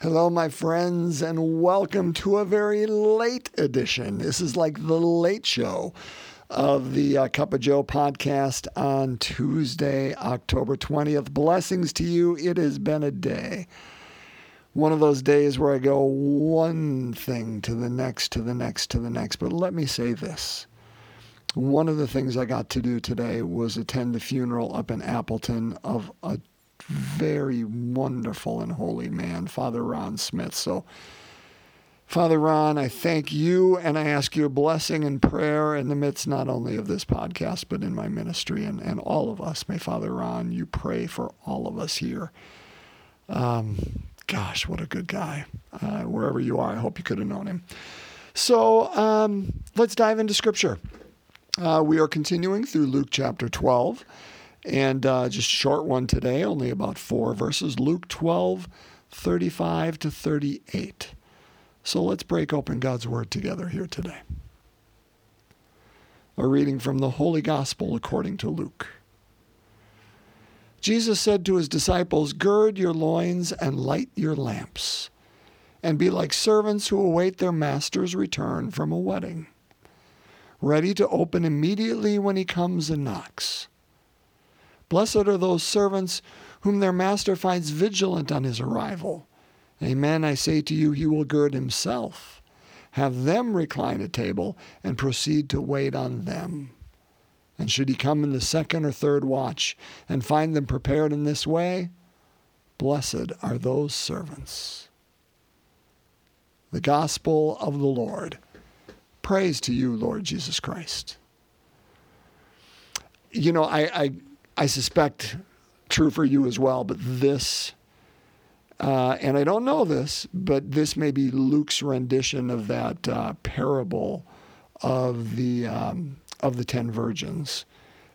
Hello, my friends, and welcome to a very late edition. This is like the late show of the uh, Cup of Joe podcast on Tuesday, October 20th. Blessings to you. It has been a day. One of those days where I go one thing to the next, to the next, to the next. But let me say this. One of the things I got to do today was attend the funeral up in Appleton of a very wonderful and holy man, Father Ron Smith. So, Father Ron, I thank you and I ask your blessing and prayer in the midst not only of this podcast, but in my ministry and, and all of us. May Father Ron, you pray for all of us here. Um, gosh, what a good guy. Uh, wherever you are, I hope you could have known him. So um, let's dive into Scripture. Uh, we are continuing through Luke chapter 12. And uh, just short one today, only about four verses Luke 12, 35 to 38. So let's break open God's Word together here today. A reading from the Holy Gospel according to Luke. Jesus said to his disciples, Gird your loins and light your lamps, and be like servants who await their master's return from a wedding, ready to open immediately when he comes and knocks. Blessed are those servants whom their master finds vigilant on his arrival. Amen, I say to you, he will gird himself, have them recline at table, and proceed to wait on them. And should he come in the second or third watch and find them prepared in this way, blessed are those servants. The Gospel of the Lord. Praise to you, Lord Jesus Christ. You know, I, I I suspect true for you as well, but this, uh, and I don't know this, but this may be Luke's rendition of that uh, parable of the um, of the ten virgins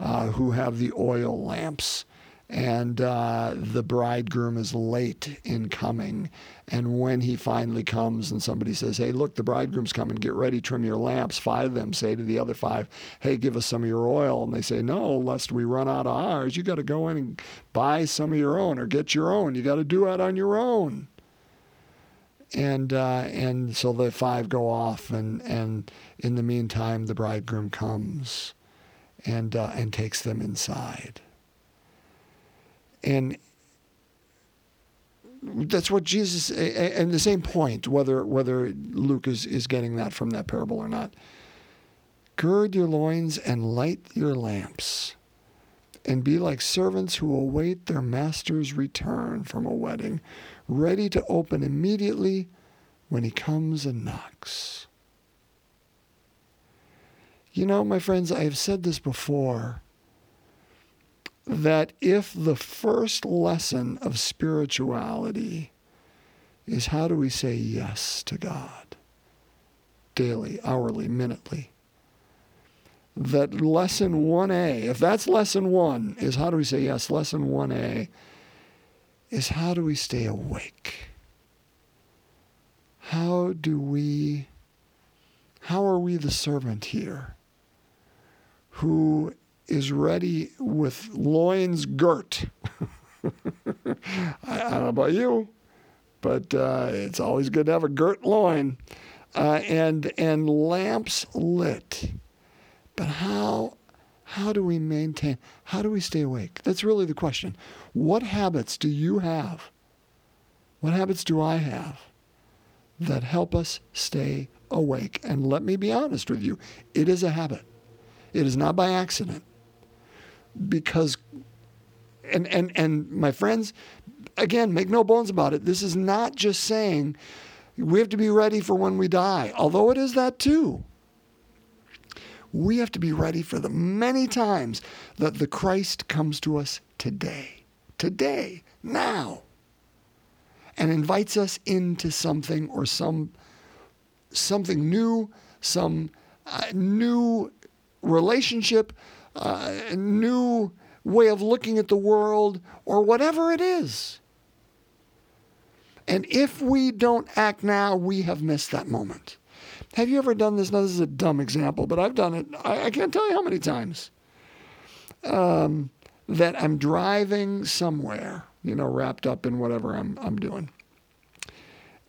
uh, who have the oil lamps and uh, the bridegroom is late in coming. And when he finally comes and somebody says, Hey, look, the bridegroom's coming, get ready, trim your lamps, five of them say to the other five, Hey, give us some of your oil. And they say, No, lest we run out of ours, you got to go in and buy some of your own or get your own. You got to do it on your own. And uh, and so the five go off, and, and in the meantime, the bridegroom comes and uh, and takes them inside and that's what Jesus and the same point whether whether Luke is, is getting that from that parable or not. Gird your loins and light your lamps, and be like servants who await their master's return from a wedding, ready to open immediately when he comes and knocks. You know, my friends, I have said this before that if the first lesson of spirituality is how do we say yes to God daily, hourly, minutely, that lesson 1A, if that's lesson one, is how do we say yes, lesson 1A is how do we stay awake? How do we, how are we the servant here who is ready with loins girt. I, I, don't know about you, but uh, it's always good to have a girt loin uh, and and lamps lit. But how how do we maintain? How do we stay awake? That's really the question. What habits do you have? What habits do I have that help us stay awake? And let me be honest with you, it is a habit. It is not by accident because and and and my friends again make no bones about it. This is not just saying we have to be ready for when we die although it is that too. We have to be ready for the many times that the Christ comes to us today today now and invites us into something or some something new some uh, new relationship a new way of looking at the world, or whatever it is. And if we don't act now, we have missed that moment. Have you ever done this? Now, this is a dumb example, but I've done it. I, I can't tell you how many times. Um, that I'm driving somewhere, you know, wrapped up in whatever I'm, I'm doing.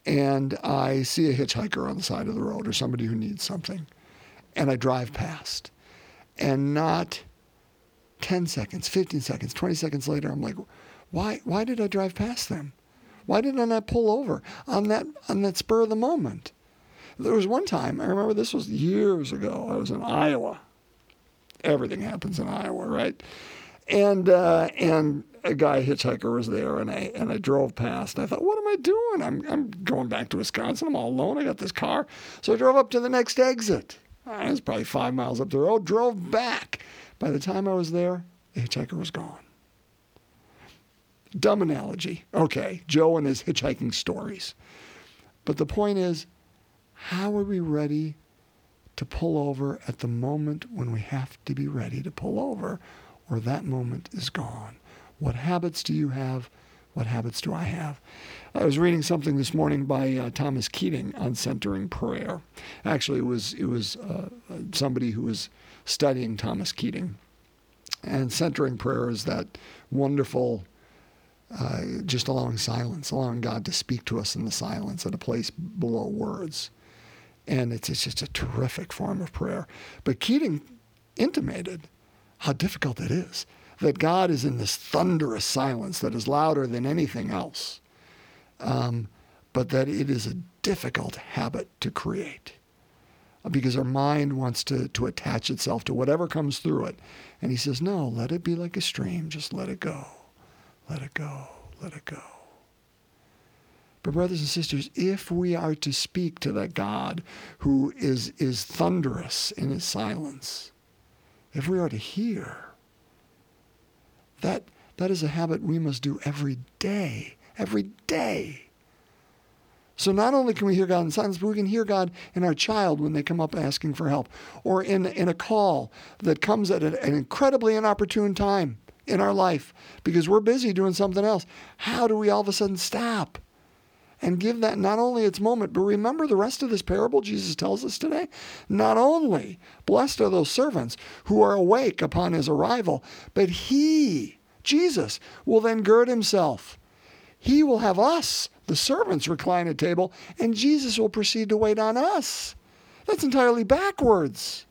and I see a hitchhiker on the side of the road or somebody who needs something, and I drive past, and not 10 seconds, 15 seconds, 20 seconds later, I'm like, why, why did I drive past them? Why did I not pull over on that, on that spur of the moment? There was one time, I remember this was years ago, I was in Iowa. Everything happens in Iowa, right? And, uh, and a guy hitchhiker was there, and I and I drove past. I thought, what am I doing? I'm I'm going back to Wisconsin. I'm all alone. I got this car, so I drove up to the next exit. Ah, I was probably five miles up the road. Drove back. By the time I was there, the hitchhiker was gone. Dumb analogy. Okay, Joe and his hitchhiking stories. But the point is, how are we ready to pull over at the moment when we have to be ready to pull over, or that moment is gone? What habits do you have? What habits do I have? I was reading something this morning by uh, Thomas Keating on centering prayer. Actually, it was it was uh, somebody who was studying Thomas Keating, and centering prayer is that wonderful, uh, just allowing silence, allowing God to speak to us in the silence at a place below words, and it's it's just a terrific form of prayer. But Keating intimated how difficult it is that God is in this thunderous silence that is louder than anything else, um, but that it is a difficult habit to create because our mind wants to, to attach itself to whatever comes through it. And he says, no, let it be like a stream. Just let it go. Let it go. Let it go. But brothers and sisters, if we are to speak to that God who is, is thunderous in his silence, if we are to hear, that, that is a habit we must do every day, every day. So not only can we hear God in silence, but we can hear God in our child when they come up asking for help, or in, in a call that comes at an incredibly inopportune time in our life because we're busy doing something else. How do we all of a sudden stop and give that not only its moment, but remember the rest of this parable Jesus tells us today? Not only blessed are those servants who are awake upon his arrival, but he, Jesus, will then gird himself. He will have us, the servants, recline at table, and Jesus will proceed to wait on us. That's entirely backwards.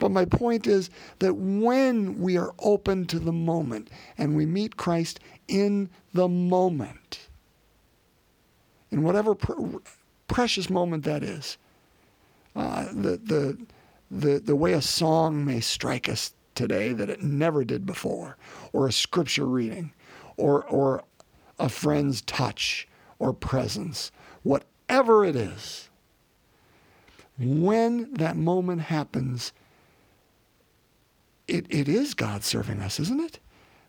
But my point is that when we are open to the moment and we meet Christ in the moment, in whatever pr- precious moment that is. Uh, the, the, the, the way a song may strike us today that it never did before, or a scripture reading, or, or a friend's touch or presence, whatever it is. When that moment happens, it, it is God serving us, isn't it?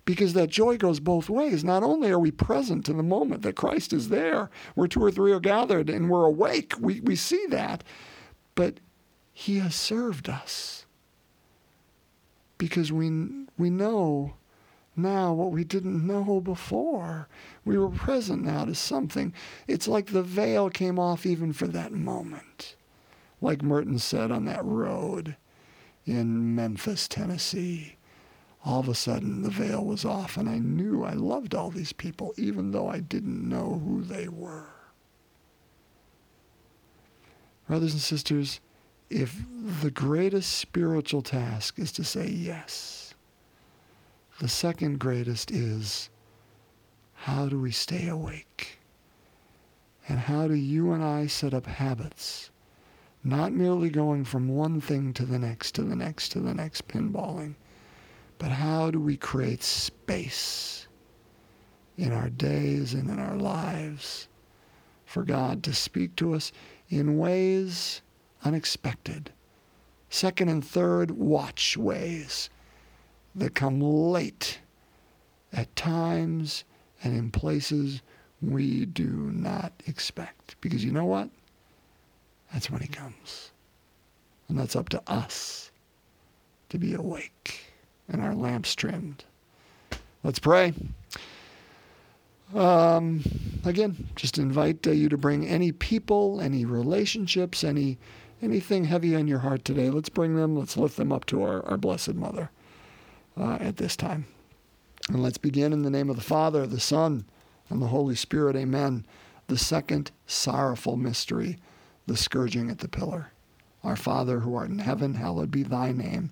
Because that joy goes both ways. Not only are we present in the moment that Christ is there, where two or three are gathered and we're awake, we, we see that, but He has served us because we, we know now what we didn't know before. We were present now to something. It's like the veil came off even for that moment. Like Merton said on that road in Memphis, Tennessee all of a sudden the veil was off and I knew I loved all these people even though I didn't know who they were. Brothers and sisters, if the greatest spiritual task is to say yes, the second greatest is how do we stay awake? And how do you and I set up habits, not merely going from one thing to the next, to the next, to the next, pinballing, but how do we create space in our days and in our lives for God to speak to us in ways unexpected? Second and third watch ways that come late at times and in places we do not expect. Because you know what? That's when he comes. And that's up to us to be awake and our lamps trimmed. Let's pray. Um, again, just invite uh, you to bring any people, any relationships, any anything heavy on your heart today. Let's bring them. Let's lift them up to our, our Blessed Mother uh, at this time. And let's begin in the name of the Father, the Son, and the Holy Spirit. Amen. The second sorrowful mystery, the scourging at the pillar. Our Father who art in heaven, hallowed be thy name.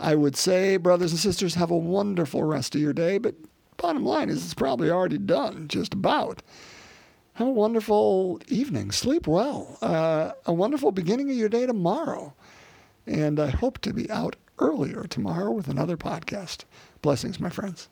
I would say, brothers and sisters, have a wonderful rest of your day, but bottom line is it's probably already done, just about. Have a wonderful evening. Sleep well. Uh, a wonderful beginning of your day tomorrow. And I hope to be out earlier tomorrow with another podcast. Blessings, my friends.